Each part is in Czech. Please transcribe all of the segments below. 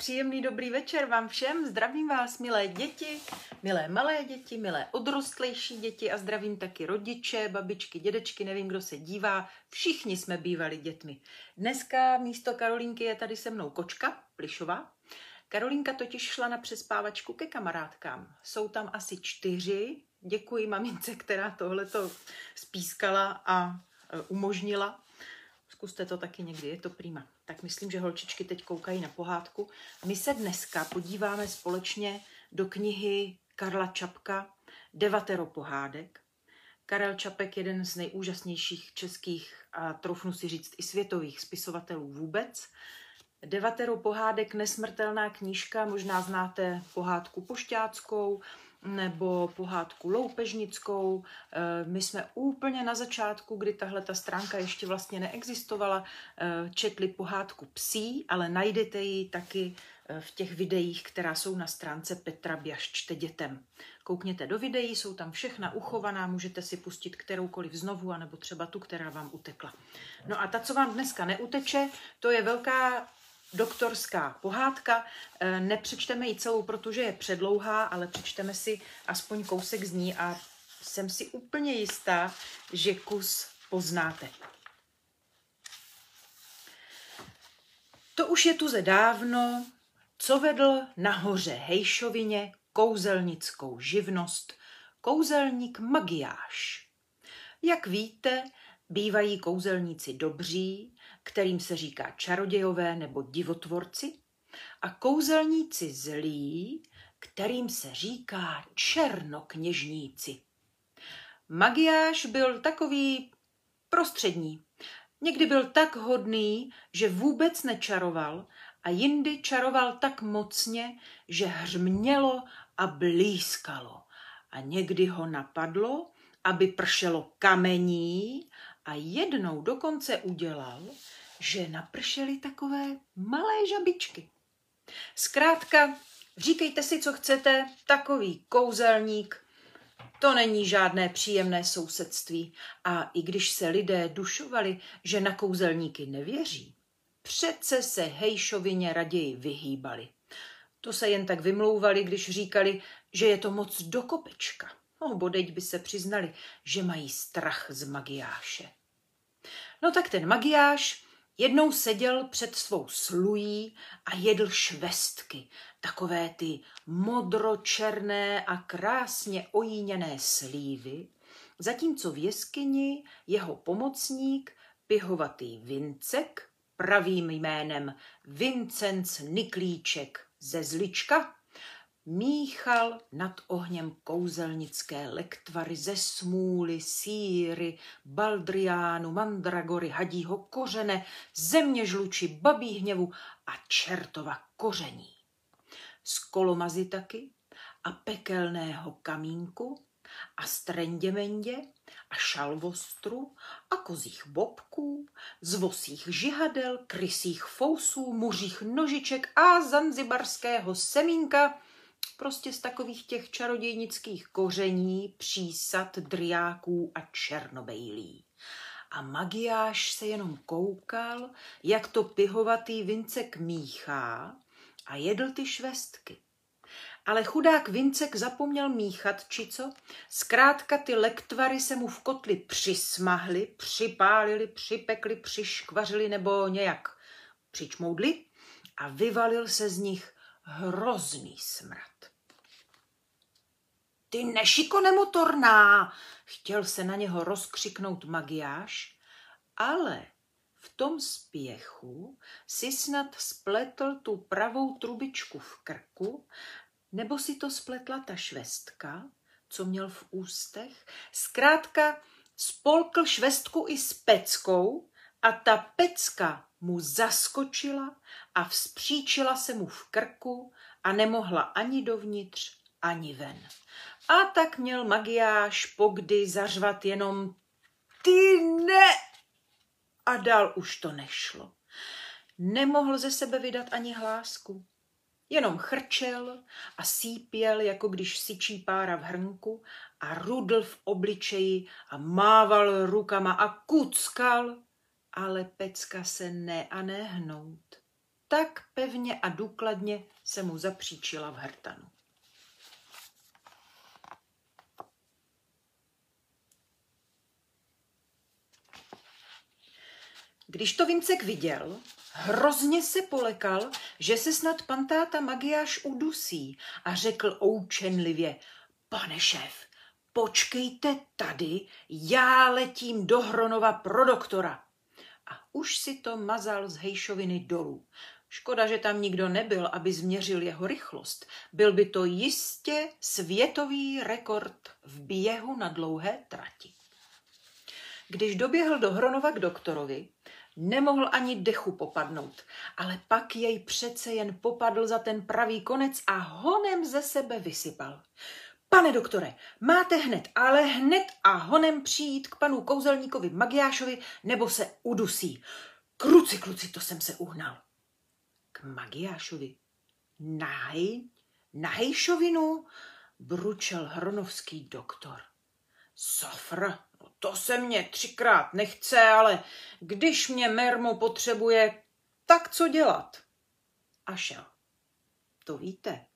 příjemný dobrý večer vám všem. Zdravím vás, milé děti, milé malé děti, milé odrostlejší děti a zdravím taky rodiče, babičky, dědečky, nevím, kdo se dívá. Všichni jsme bývali dětmi. Dneska místo Karolínky je tady se mnou kočka, plišová. Karolínka totiž šla na přespávačku ke kamarádkám. Jsou tam asi čtyři. Děkuji mamince, která tohleto spískala a e, umožnila. Zkuste to taky někdy, je to prýma. Tak myslím, že holčičky teď koukají na pohádku. My se dneska podíváme společně do knihy Karla Čapka Devatero pohádek. Karel Čapek, jeden z nejúžasnějších českých a trofnu si říct i světových spisovatelů vůbec. Devatero pohádek, nesmrtelná knížka, možná znáte pohádku pošťáckou, nebo pohádku loupežnickou. Eh, my jsme úplně na začátku, kdy tahle ta stránka ještě vlastně neexistovala, eh, četli pohádku psí, ale najdete ji taky eh, v těch videích, která jsou na stránce Petra Běž čte dětem. Koukněte do videí, jsou tam všechna uchovaná, můžete si pustit kteroukoliv znovu, anebo třeba tu, která vám utekla. No a ta, co vám dneska neuteče, to je velká doktorská pohádka. E, nepřečteme ji celou, protože je předlouhá, ale přečteme si aspoň kousek z ní a jsem si úplně jistá, že kus poznáte. To už je tu ze dávno, co vedl nahoře Hejšovině kouzelnickou živnost, kouzelník Magiáš. Jak víte, bývají kouzelníci dobří, kterým se říká čarodějové nebo divotvorci, a kouzelníci zlí, kterým se říká černokněžníci. Magiáš byl takový prostřední. Někdy byl tak hodný, že vůbec nečaroval a jindy čaroval tak mocně, že hřmělo a blízkalo. A někdy ho napadlo, aby pršelo kamení a jednou dokonce udělal, že napršely takové malé žabičky. Zkrátka, říkejte si, co chcete, takový kouzelník, to není žádné příjemné sousedství. A i když se lidé dušovali, že na kouzelníky nevěří, přece se hejšovině raději vyhýbali. To se jen tak vymlouvali, když říkali, že je to moc do kopečka. No, bodeď by se přiznali, že mají strach z magiáše. No tak ten magiáš jednou seděl před svou slují a jedl švestky, takové ty modročerné a krásně ojíněné slívy, zatímco v jeskyni jeho pomocník, pihovatý Vincek, pravým jménem Vincenc Niklíček ze Zlička, míchal nad ohněm kouzelnické lektvary ze smůly, síry, baldriánu, mandragory, hadího kořene, země žluči, babí hněvu a čertova koření. Z kolomazy taky a pekelného kamínku a strenděmendě a šalvostru a kozích bobků, z vosích žihadel, krysích fousů, muřích nožiček a zanzibarského semínka – Prostě z takových těch čarodějnických koření, přísad, driáků a černobejlí. A Magiáš se jenom koukal, jak to pihovatý Vincek míchá a jedl ty švestky. Ale chudák Vincek zapomněl míchat, či co? Zkrátka ty lektvary se mu v kotli přismahly, připálili, připekli, přiškvařili nebo nějak přičmoudli a vyvalil se z nich hrozný smrad. Ty nešiko nemotorná, chtěl se na něho rozkřiknout magiáš, ale v tom spěchu si snad spletl tu pravou trubičku v krku, nebo si to spletla ta švestka, co měl v ústech. Zkrátka spolkl švestku i s peckou a ta pecka mu zaskočila a vzpříčila se mu v krku a nemohla ani dovnitř, ani ven. A tak měl magiáš pokdy zařvat jenom ty ne. A dál už to nešlo. Nemohl ze sebe vydat ani hlásku. Jenom chrčel a sípěl, jako když syčí pára v hrnku a rudl v obličeji a mával rukama a kuckal, ale pecka se ne a nehnout. tak pevně a důkladně se mu zapříčila v hrtanu. Když to Vincek viděl, hrozně se polekal, že se snad pan táta Magiáš udusí a řekl oučenlivě, pane šéf, počkejte tady, já letím do Hronova pro doktora. A už si to mazal z hejšoviny dolů. Škoda, že tam nikdo nebyl, aby změřil jeho rychlost. Byl by to jistě světový rekord v běhu na dlouhé trati. Když doběhl do Hronova k doktorovi, Nemohl ani dechu popadnout, ale pak jej přece jen popadl za ten pravý konec a honem ze sebe vysypal. Pane doktore, máte hned, ale hned a honem přijít k panu kouzelníkovi Magiášovi, nebo se udusí. Kruci, kluci, to jsem se uhnal. K Magiášovi? Nahej? Nahejšovinu? Bručel hronovský doktor. Sofr, to se mě třikrát nechce, ale když mě Mermo potřebuje, tak co dělat? A šel. To víte,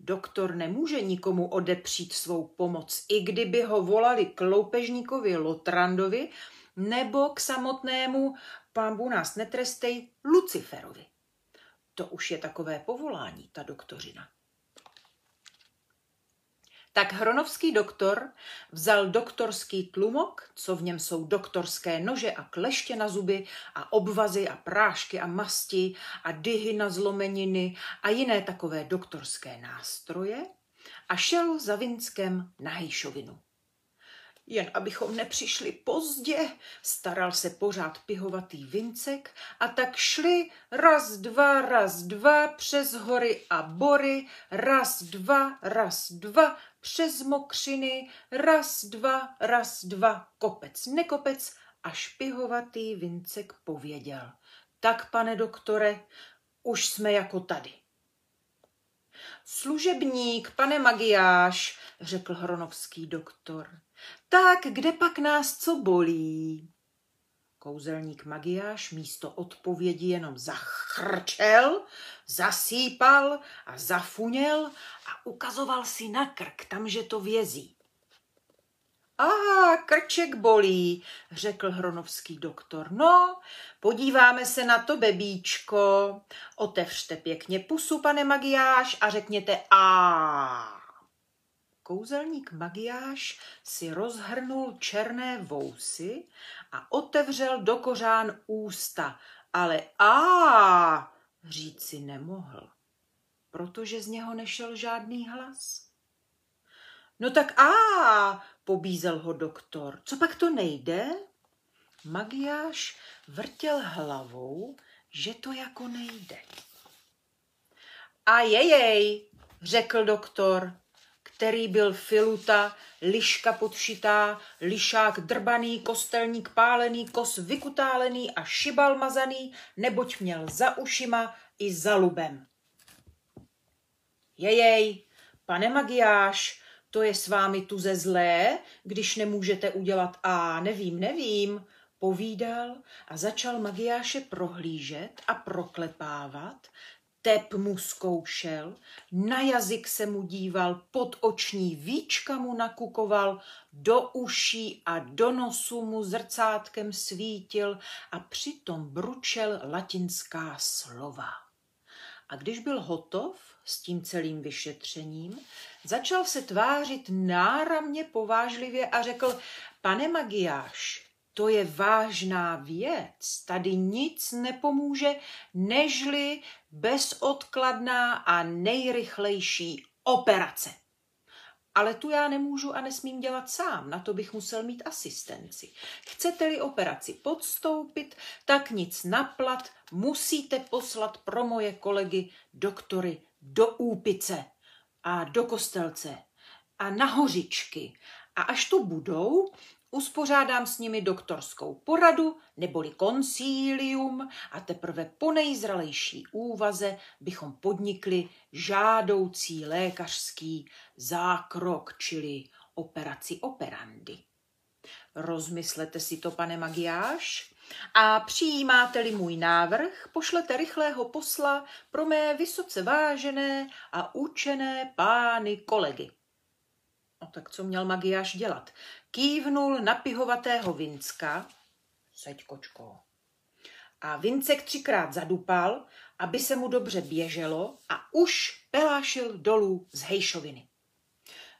doktor nemůže nikomu odepřít svou pomoc, i kdyby ho volali k loupežníkovi Lotrandovi nebo k samotnému, pán nás netrestej, Luciferovi. To už je takové povolání, ta doktorina. Tak hronovský doktor vzal doktorský tlumok, co v něm jsou doktorské nože a kleště na zuby a obvazy a prášky a masti a dyhy na zlomeniny a jiné takové doktorské nástroje a šel za Vinskem na hejšovinu. Jen abychom nepřišli pozdě, staral se pořád pihovatý Vincek a tak šli raz, dva, raz, dva přes hory a bory, raz, dva, raz, dva přes mokřiny, raz, dva, raz, dva, kopec, nekopec, a špihovatý Vincek pověděl. Tak, pane doktore, už jsme jako tady. Služebník, pane Magiáš, řekl hronovský doktor. Tak kde pak nás co bolí? Kouzelník Magiáš místo odpovědi jenom zachrčel, zasýpal a zafuněl a ukazoval si na krk, tam, že to vězí. Aha, krček bolí, řekl hronovský doktor. No, podíváme se na to, bebíčko. Otevřte pěkně pusu, pane Magiáš, a řekněte a. Kouzelník Magiáš si rozhrnul černé vousy a otevřel do kořán ústa, ale a říci nemohl, protože z něho nešel žádný hlas. No tak a, pobízel ho doktor, co pak to nejde? Magiáš vrtěl hlavou, že to jako nejde. A jejej, řekl doktor, který byl filuta, liška podšitá, lišák drbaný, kostelník pálený, kos vykutálený a šibal mazaný, neboť měl za ušima i za lubem. Jejej, pane Magiáš, to je s vámi tu ze zlé, když nemůžete udělat a nevím, nevím, povídal a začal Magiáše prohlížet a proklepávat, tep mu zkoušel, na jazyk se mu díval, pod oční víčka mu nakukoval, do uší a do nosu mu zrcátkem svítil a přitom bručel latinská slova. A když byl hotov s tím celým vyšetřením, začal se tvářit náramně povážlivě a řekl, pane Magiáš, to je vážná věc. Tady nic nepomůže, nežli bezodkladná a nejrychlejší operace. Ale tu já nemůžu a nesmím dělat sám, na to bych musel mít asistenci. Chcete-li operaci podstoupit, tak nic naplat, musíte poslat pro moje kolegy doktory do Úpice a do Kostelce a na Hořičky. A až tu budou, uspořádám s nimi doktorskou poradu neboli koncílium a teprve po nejzralejší úvaze bychom podnikli žádoucí lékařský zákrok, čili operaci operandy. Rozmyslete si to, pane Magiáš, a přijímáte-li můj návrh, pošlete rychlého posla pro mé vysoce vážené a učené pány kolegy. No tak co měl Magiáš dělat? Kývnul na pihovatého Vinska. Seď, kočko. A Vincek třikrát zadupal, aby se mu dobře běželo a už pelášil dolů z hejšoviny.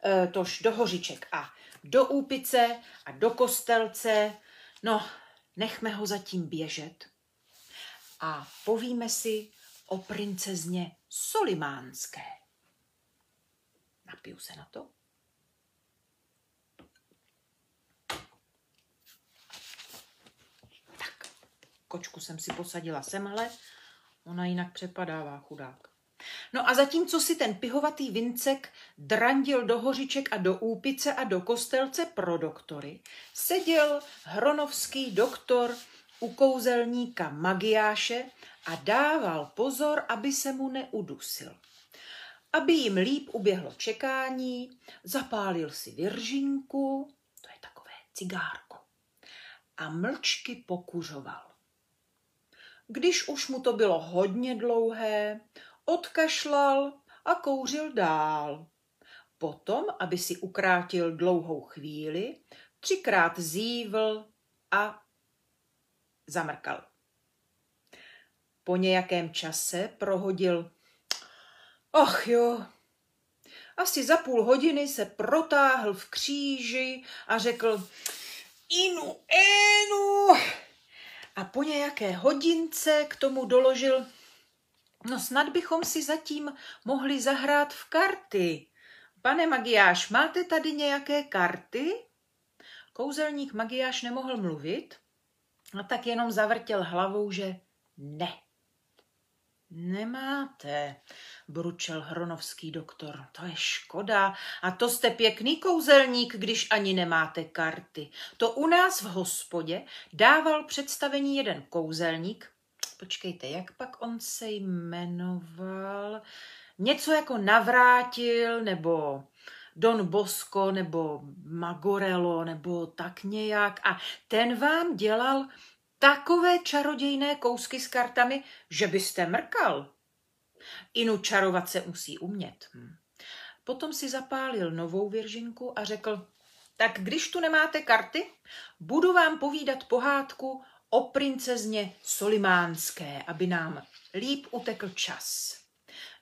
E, tož do hořiček a do úpice a do kostelce. No, nechme ho zatím běžet a povíme si o princezně Solimánské. Napiju se na to. Kočku jsem si posadila semhle, ona jinak přepadává chudák. No a zatímco si ten pihovatý vincek drandil do hořiček a do úpice a do kostelce pro doktory, seděl hronovský doktor u kouzelníka Magiáše a dával pozor, aby se mu neudusil. Aby jim líp uběhlo čekání, zapálil si viržinku, to je takové cigárko, a mlčky pokuřoval. Když už mu to bylo hodně dlouhé, odkašlal a kouřil dál. Potom, aby si ukrátil dlouhou chvíli, třikrát zívl a zamrkal. Po nějakém čase prohodil Och jo, asi za půl hodiny se protáhl v kříži a řekl Inu, enu. A po nějaké hodince k tomu doložil No snad bychom si zatím mohli zahrát v karty. Pane Magiáš, máte tady nějaké karty? Kouzelník Magiáš nemohl mluvit a tak jenom zavrtěl hlavou, že ne. Nemáte, bručel hronovský doktor. To je škoda. A to jste pěkný kouzelník, když ani nemáte karty. To u nás v hospodě dával představení jeden kouzelník, počkejte, jak pak on se jmenoval? Něco jako Navrátil, nebo Don Bosco, nebo Magorello, nebo tak nějak. A ten vám dělal takové čarodějné kousky s kartami, že byste mrkal. Inu čarovat se musí umět. Hm. Potom si zapálil novou věržinku a řekl, tak když tu nemáte karty, budu vám povídat pohádku o princezně Solimánské, aby nám líp utekl čas.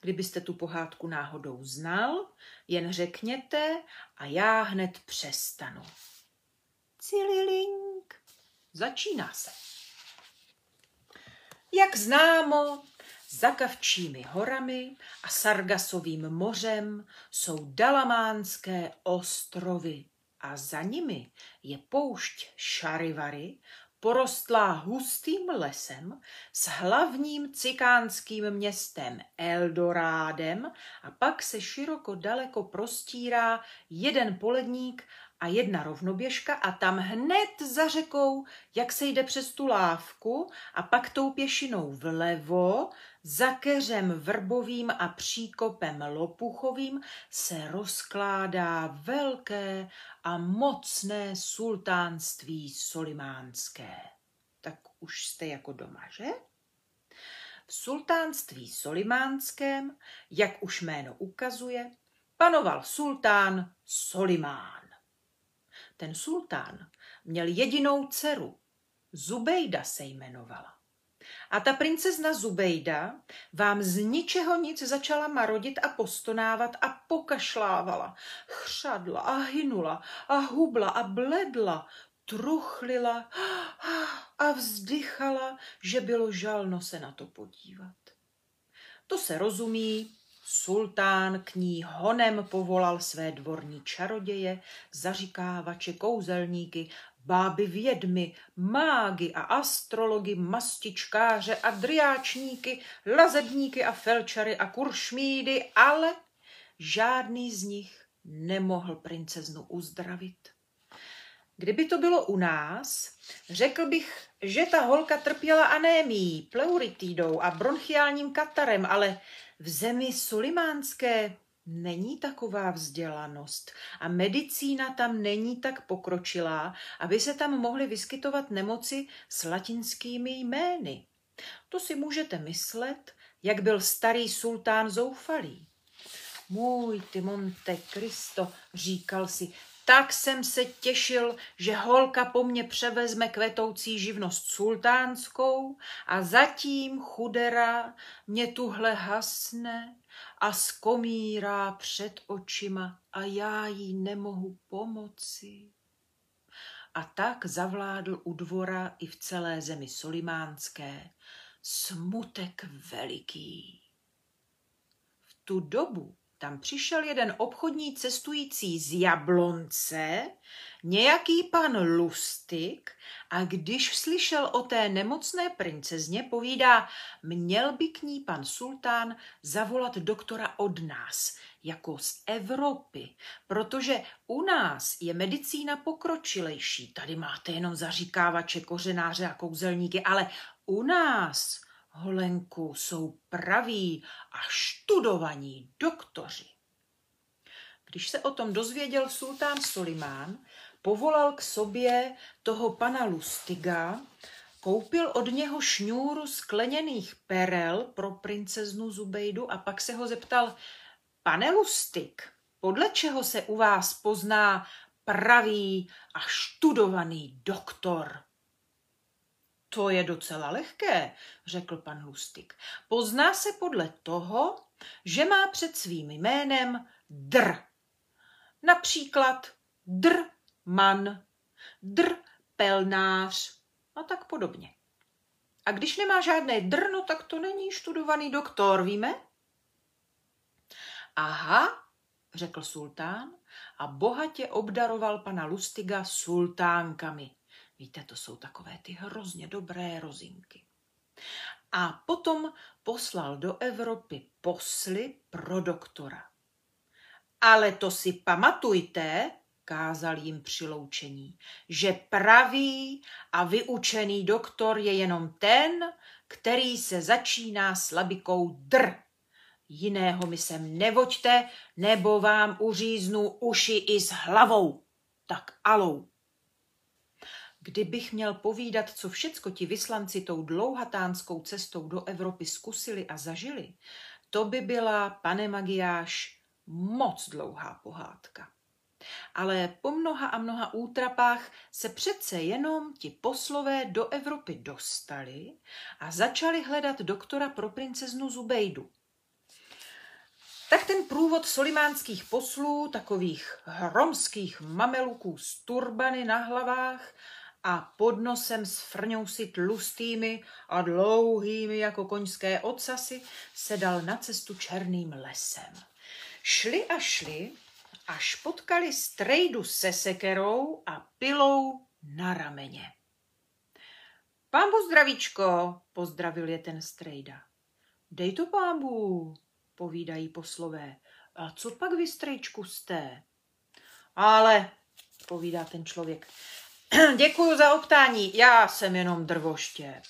Kdybyste tu pohádku náhodou znal, jen řekněte a já hned přestanu. Cililink. Začíná se. Jak známo, za Kavčími horami a Sargasovým mořem jsou Dalamánské ostrovy. A za nimi je poušť Šarivary, porostlá hustým lesem s hlavním cikánským městem Eldorádem a pak se široko daleko prostírá jeden poledník a jedna rovnoběžka a tam hned za řekou, jak se jde přes tu lávku a pak tou pěšinou vlevo, za keřem vrbovým a příkopem lopuchovým se rozkládá velké a mocné sultánství solimánské. Tak už jste jako doma, že? V sultánství solimánském, jak už jméno ukazuje, panoval sultán Solimán. Ten sultán měl jedinou dceru, Zubejda se jmenovala. A ta princezna Zubejda vám z ničeho nic začala marodit a postonávat a pokašlávala. Chřadla a hynula a hubla a bledla, truchlila a vzdychala, že bylo žalno se na to podívat. To se rozumí, Sultán k ní honem povolal své dvorní čaroděje, zaříkávače, kouzelníky, báby vědmy, mágy a astrology, mastičkáře a driáčníky, lazebníky a felčary a kuršmídy, ale žádný z nich nemohl princeznu uzdravit. Kdyby to bylo u nás, řekl bych, že ta holka trpěla anémií, pleuritidou a bronchiálním katarem, ale v zemi sulimánské není taková vzdělanost a medicína tam není tak pokročilá, aby se tam mohly vyskytovat nemoci s latinskými jmény. To si můžete myslet, jak byl starý sultán zoufalý. Můj ty Monte Cristo, říkal si, tak jsem se těšil, že holka po mně převezme kvetoucí živnost sultánskou a zatím chudera mě tuhle hasne a skomírá před očima a já jí nemohu pomoci. A tak zavládl u dvora i v celé zemi solimánské smutek veliký. V tu dobu tam přišel jeden obchodní cestující z Jablonce, nějaký pan Lustik, a když slyšel o té nemocné princezně, povídá, měl by k ní pan sultán zavolat doktora od nás, jako z Evropy, protože u nás je medicína pokročilejší. Tady máte jenom zaříkávače, kořenáře a kouzelníky, ale u nás Holenku jsou praví a študovaní doktoři. Když se o tom dozvěděl sultán Solimán, povolal k sobě toho pana Lustiga, koupil od něho šňůru skleněných perel pro princeznu Zubejdu a pak se ho zeptal, pane Lustig, podle čeho se u vás pozná pravý a študovaný doktor? To je docela lehké, řekl pan Lustig. Pozná se podle toho, že má před svým jménem dr. Například dr man, dr pelnář a tak podobně. A když nemá žádné drno, tak to není študovaný doktor, víme? Aha, řekl sultán a bohatě obdaroval pana Lustiga sultánkami. Víte, to jsou takové ty hrozně dobré rozinky. A potom poslal do Evropy posly pro doktora. Ale to si pamatujte, kázal jim přiloučení, že pravý a vyučený doktor je jenom ten, který se začíná slabikou dr. Jiného mi sem nevoďte, nebo vám uříznu uši i s hlavou. Tak alou. Kdybych měl povídat, co všecko ti vyslanci tou dlouhatánskou cestou do Evropy zkusili a zažili, to by byla, pane Magiáš, moc dlouhá pohádka. Ale po mnoha a mnoha útrapách se přece jenom ti poslové do Evropy dostali a začali hledat doktora pro princeznu Zubejdu. Tak ten průvod solimánských poslů, takových hromských mameluků s turbany na hlavách a pod nosem s frňousy tlustými a dlouhými jako koňské ocasy se dal na cestu černým lesem. Šli a šli, až potkali strejdu se sekerou a pilou na rameně. Pámbu zdravíčko, pozdravil je ten strejda. Dej to pámbu, povídají poslové. A co pak vy, strejčku, jste? Ale, povídá ten člověk, Děkuju za optání, já jsem jenom drvoštěp.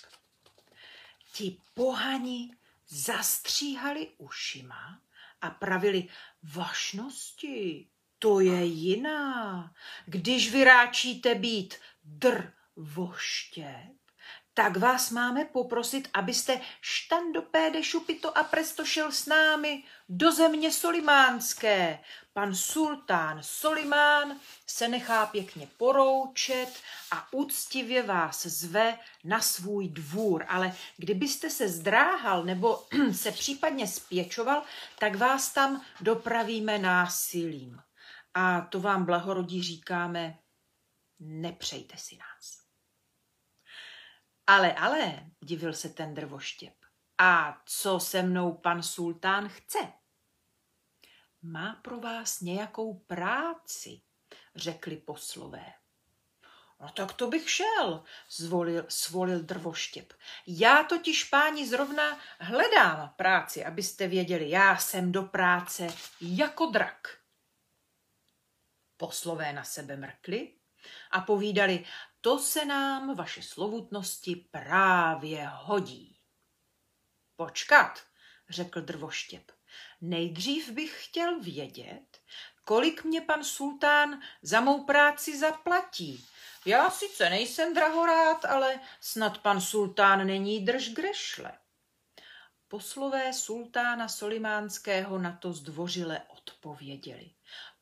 Ti pohani zastříhali ušima a pravili vašnosti, to je jiná. Když vyráčíte být drvoštěp, tak vás máme poprosit, abyste štandopéde šupito a presto šel s námi do země solimánské. Pan sultán Solimán se nechá pěkně poroučet a úctivě vás zve na svůj dvůr, ale kdybyste se zdráhal nebo se případně spěčoval, tak vás tam dopravíme násilím. A to vám blahorodí říkáme, nepřejte si nás. Ale, ale, divil se ten drvoštěp. A co se mnou pan sultán chce? Má pro vás nějakou práci, řekli poslové. No tak to bych šel, zvolil, svolil drvoštěp. Já totiž, páni, zrovna hledám práci, abyste věděli. Já jsem do práce jako drak. Poslové na sebe mrkli a povídali, to se nám, vaše slovutnosti, právě hodí. Počkat, řekl drvoštěp. Nejdřív bych chtěl vědět, kolik mě pan sultán za mou práci zaplatí. Já sice nejsem drahorád, ale snad pan sultán není drž grešle. Poslové sultána Solimánského na to zdvořile odpověděli.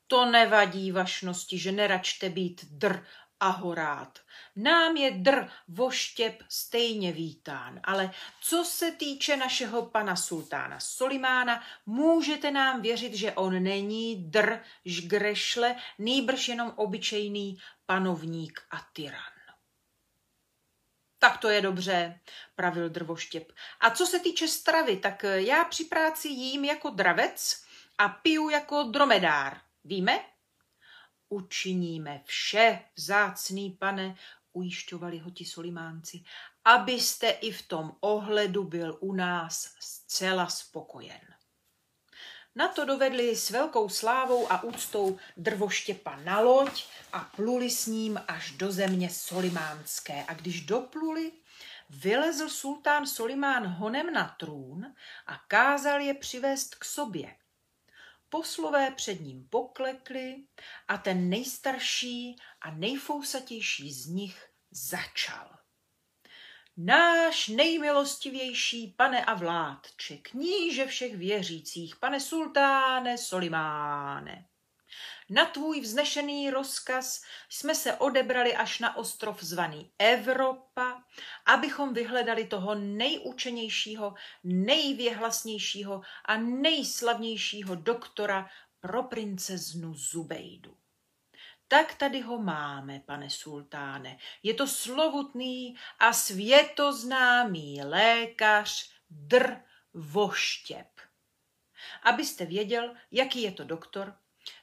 To nevadí vašnosti, že neračte být dr a horát. Nám je dr voštěp stejně vítán, ale co se týče našeho pana sultána Solimána, můžete nám věřit, že on není dr žgrešle, nýbrž jenom obyčejný panovník a tyran. Tak to je dobře, pravil drvoštěp. A co se týče stravy, tak já při práci jím jako dravec a piju jako dromedár. Víme? Učiníme vše, vzácný pane, ujišťovali ho ti solimánci, abyste i v tom ohledu byl u nás zcela spokojen. Na to dovedli s velkou slávou a úctou drvoštěpa na loď a pluli s ním až do země solimánské. A když dopluli, vylezl sultán Solimán honem na trůn a kázal je přivést k sobě. Poslové před ním poklekli a ten nejstarší a nejfousatější z nich začal. Náš nejmilostivější pane a vládče, kníže všech věřících, pane sultáne Solimáne. Na tvůj vznešený rozkaz jsme se odebrali až na ostrov zvaný Evropa, abychom vyhledali toho nejučenějšího, nejvěhlasnějšího a nejslavnějšího doktora pro princeznu Zubejdu. Tak tady ho máme, pane sultáne. Je to slovutný a světoznámý lékař Dr. Voštěp. Abyste věděl, jaký je to doktor,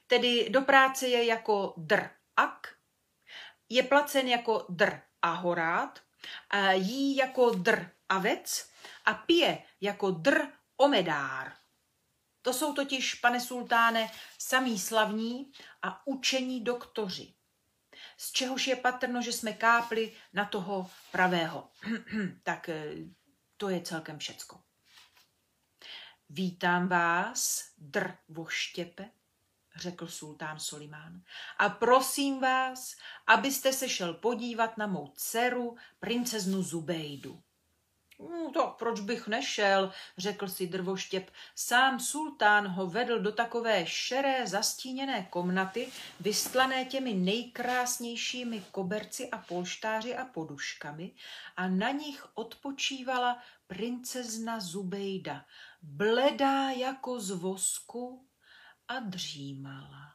tedy do práce je jako dr ak, je placen jako dr ahorát, jí jako dr avec a pije jako dr omedár. To jsou totiž, pane sultáne, samý slavní a učení doktoři. Z čehož je patrno, že jsme kápli na toho pravého. tak eh, to je celkem všecko. Vítám vás, dr voštěpe, řekl sultán Solimán. A prosím vás, abyste se šel podívat na mou dceru, princeznu Zubejdu. No, tak proč bych nešel, řekl si drvoštěp. Sám sultán ho vedl do takové šeré zastíněné komnaty, vystlané těmi nejkrásnějšími koberci a polštáři a poduškami a na nich odpočívala princezna Zubejda, bledá jako z vosku, a dřímala.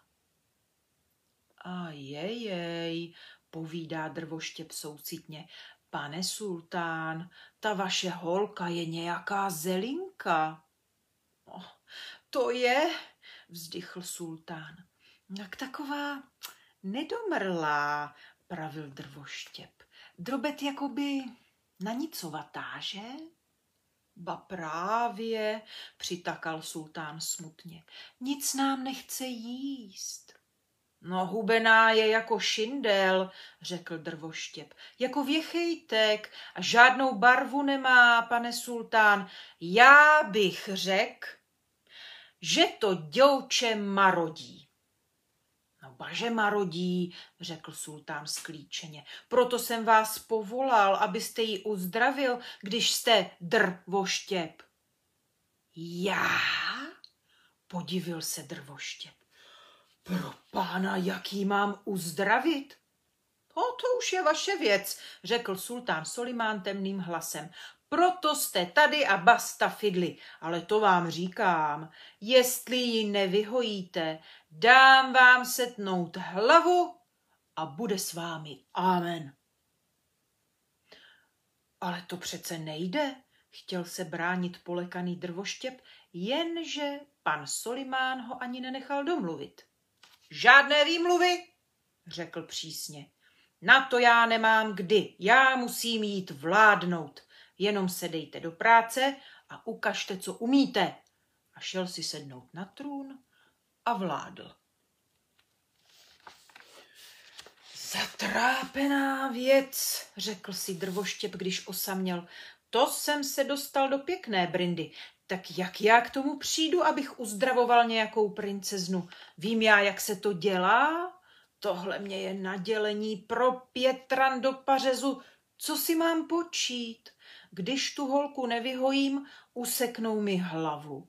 A jejej, povídá drvoštěp soucitně, pane sultán, ta vaše holka je nějaká zelinka. Oh, to je, vzdychl sultán. Tak taková nedomrlá, pravil drvoštěp. Drobet jakoby nanicovatá, že? Ba právě, přitakal sultán smutně, nic nám nechce jíst. No hubená je jako šindel, řekl drvoštěp, jako věchejtek a žádnou barvu nemá, pane sultán. Já bych řekl, že to děvče marodí. No baže marodí, řekl sultán sklíčeně. Proto jsem vás povolal, abyste ji uzdravil, když jste drvoštěp. Já? Podivil se drvoštěp. Pro pána, jaký mám uzdravit? O, to už je vaše věc, řekl sultán Solimán temným hlasem. Proto jste tady a basta fidly. Ale to vám říkám, jestli ji nevyhojíte, dám vám setnout hlavu a bude s vámi amen. Ale to přece nejde, chtěl se bránit polekaný drvoštěp, jenže pan Solimán ho ani nenechal domluvit. Žádné výmluvy, řekl přísně. Na to já nemám kdy, já musím jít vládnout. Jenom se dejte do práce a ukažte, co umíte. A šel si sednout na trůn a vládl. Zatrápená věc, řekl si drvoštěp, když osaměl. to jsem se dostal do pěkné brindy. Tak jak já k tomu přijdu, abych uzdravoval nějakou princeznu? Vím já, jak se to dělá? Tohle mě je nadělení pro Pětran do pařezu. Co si mám počít? Když tu holku nevyhojím, useknou mi hlavu.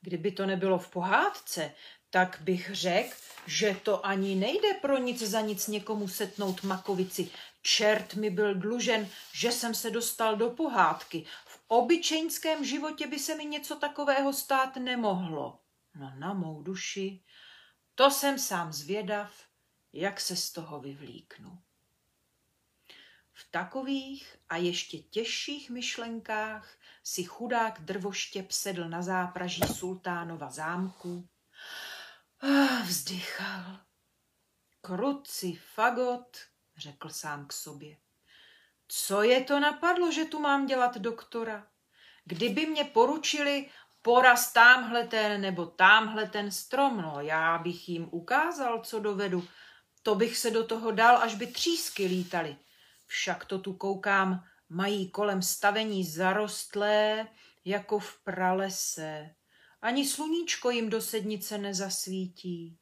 Kdyby to nebylo v pohádce, tak bych řekl, že to ani nejde pro nic za nic někomu setnout makovici. Čert mi byl dlužen, že jsem se dostal do pohádky. V obyčejnském životě by se mi něco takového stát nemohlo. No na mou duši, to jsem sám zvědav, jak se z toho vyvlíknu. Takových a ještě těžších myšlenkách si chudák drvoštěp sedl na zápraží sultánova zámku a vzdychal. Kruci fagot, řekl sám k sobě. Co je to napadlo, že tu mám dělat doktora? Kdyby mě poručili poraz támhle ten nebo támhle ten strom, no já bych jim ukázal, co dovedu. To bych se do toho dal, až by třísky lítaly. Však to tu koukám, mají kolem stavení zarostlé, jako v pralese. Ani sluníčko jim do sednice nezasvítí.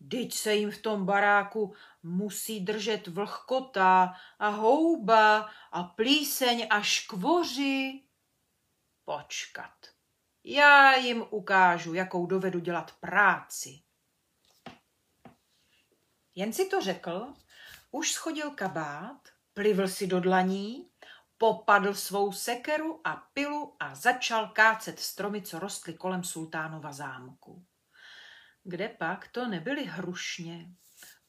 Dyť se jim v tom baráku musí držet vlhkota a houba a plíseň a škvoři. Počkat, já jim ukážu, jakou dovedu dělat práci. Jen si to řekl, už schodil kabát, plivl si do dlaní popadl svou sekeru a pilu a začal kácet stromy, co rostly kolem sultánova zámku. Kde pak to nebyly hrušně,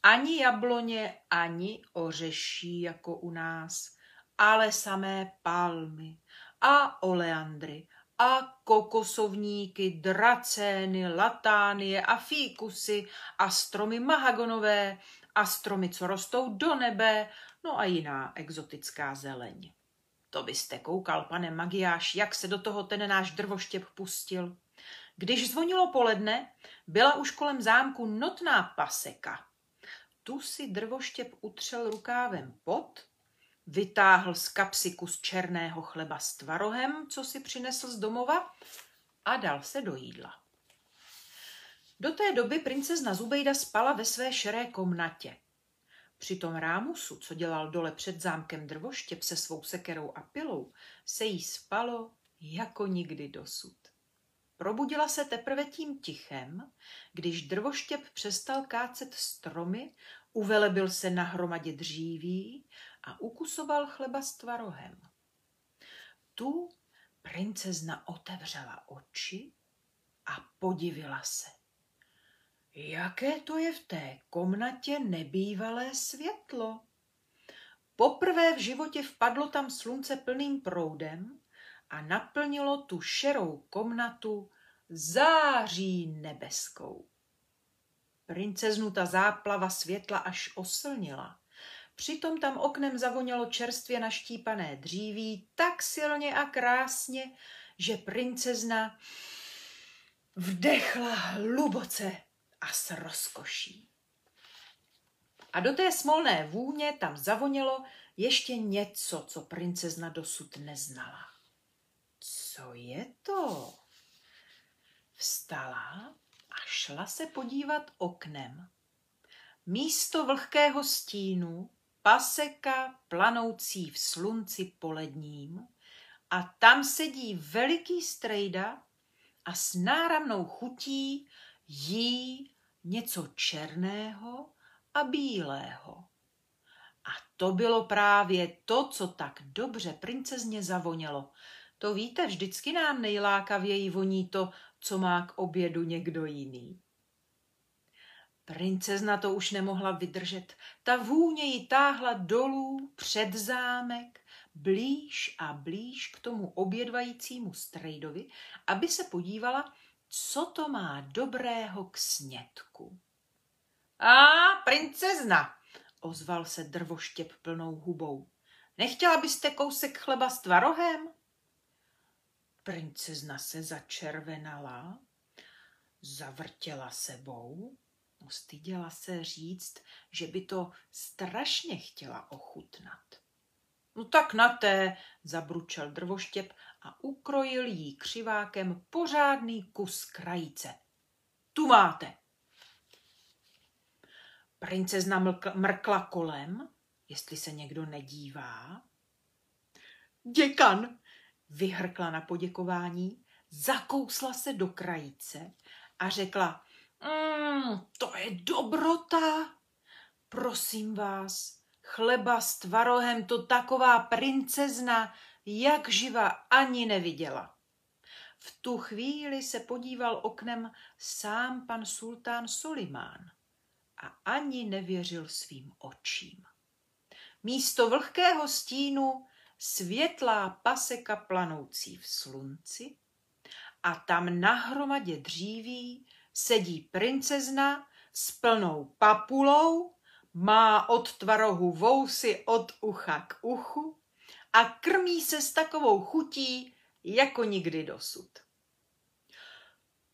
ani jabloně, ani ořeší jako u nás, ale samé palmy a oleandry a kokosovníky, dracény, latánie a fíkusy a stromy mahagonové a stromy, co rostou do nebe, no a jiná exotická zeleň. To byste koukal, pane Magiáš, jak se do toho ten náš drvoštěp pustil. Když zvonilo poledne, byla už kolem zámku notná paseka. Tu si drvoštěp utřel rukávem pot, vytáhl z kapsy kus černého chleba s tvarohem, co si přinesl z domova, a dal se do jídla. Do té doby princezna Zubejda spala ve své šeré komnatě. Při tom rámusu, co dělal dole před zámkem drvoštěp se svou sekerou a pilou, se jí spalo jako nikdy dosud. Probudila se teprve tím tichem, když drvoštěp přestal kácet stromy, uvelebil se na hromadě dříví a ukusoval chleba s tvarohem. Tu princezna otevřela oči a podivila se. Jaké to je v té komnatě nebývalé světlo? Poprvé v životě vpadlo tam slunce plným proudem a naplnilo tu šerou komnatu září nebeskou. Princeznu ta záplava světla až oslnila. Přitom tam oknem zavonělo čerstvě naštípané dříví tak silně a krásně, že princezna vdechla hluboce a s rozkoší. A do té smolné vůně tam zavonělo ještě něco, co princezna dosud neznala. Co je to? Vstala a šla se podívat oknem. Místo vlhkého stínu paseka planoucí v slunci poledním a tam sedí veliký strejda a s náramnou chutí jí něco černého a bílého. A to bylo právě to, co tak dobře princezně zavonělo. To víte, vždycky nám nejlákavěji voní to, co má k obědu někdo jiný. Princezna to už nemohla vydržet. Ta vůně ji táhla dolů před zámek, blíž a blíž k tomu obědvajícímu strejdovi, aby se podívala, co to má dobrého k snědku. A princezna, ozval se drvoštěp plnou hubou. Nechtěla byste kousek chleba s tvarohem? Princezna se začervenala, zavrtěla sebou, styděla se říct, že by to strašně chtěla ochutnat. No tak na té, zabručel drvoštěp a ukrojil jí křivákem pořádný kus krajice. Tu máte. Princezna mrkla kolem, jestli se někdo nedívá. Děkan, vyhrkla na poděkování, zakousla se do krajice a řekla, mm, to je dobrota. Prosím vás, chleba s tvarohem to taková princezna, jak živa ani neviděla. V tu chvíli se podíval oknem sám pan sultán Solimán a ani nevěřil svým očím. Místo vlhkého stínu světlá paseka planoucí v slunci a tam na hromadě dříví sedí princezna s plnou papulou, má od tvarohu vousy od ucha k uchu a krmí se s takovou chutí, jako nikdy dosud.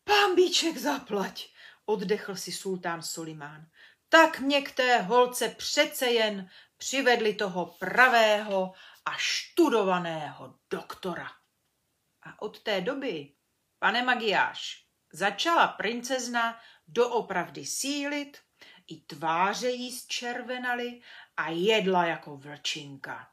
Pámbíček zaplať, oddechl si sultán Solimán. Tak mě k té holce přece jen přivedli toho pravého a študovaného doktora. A od té doby, pane Magiáš, začala princezna doopravdy sílit, i tváře jí zčervenaly a jedla jako vlčinka.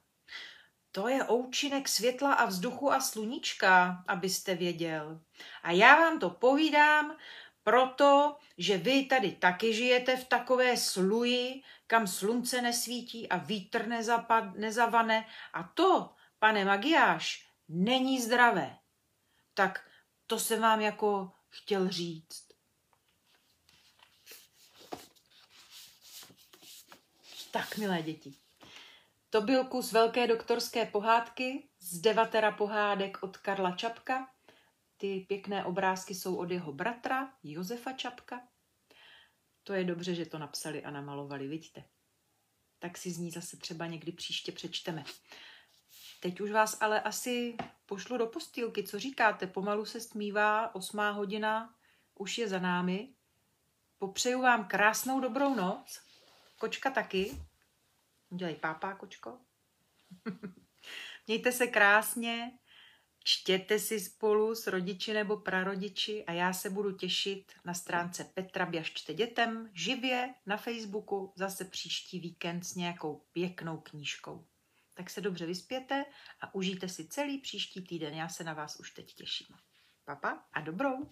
To je oučinek světla a vzduchu a sluníčka, abyste věděl. A já vám to povídám, proto, že vy tady taky žijete v takové sluji, kam slunce nesvítí a vítr nezapad, nezavane. A to, pane Magiáš, není zdravé. Tak to jsem vám jako chtěl říct. Tak, milé děti. To byl kus velké doktorské pohádky z devatera pohádek od Karla Čapka. Ty pěkné obrázky jsou od jeho bratra Josefa Čapka. To je dobře, že to napsali a namalovali, vidíte. Tak si z ní zase třeba někdy příště přečteme. Teď už vás ale asi pošlu do postýlky, co říkáte? Pomalu se stmívá, osmá hodina už je za námi. Popřeju vám krásnou dobrou noc. Kočka taky. Udělej pápá, kočko. Mějte se krásně, čtěte si spolu s rodiči nebo prarodiči a já se budu těšit na stránce Petra Běžčte dětem živě na Facebooku zase příští víkend s nějakou pěknou knížkou. Tak se dobře vyspěte a užijte si celý příští týden. Já se na vás už teď těším. Papa a dobrou.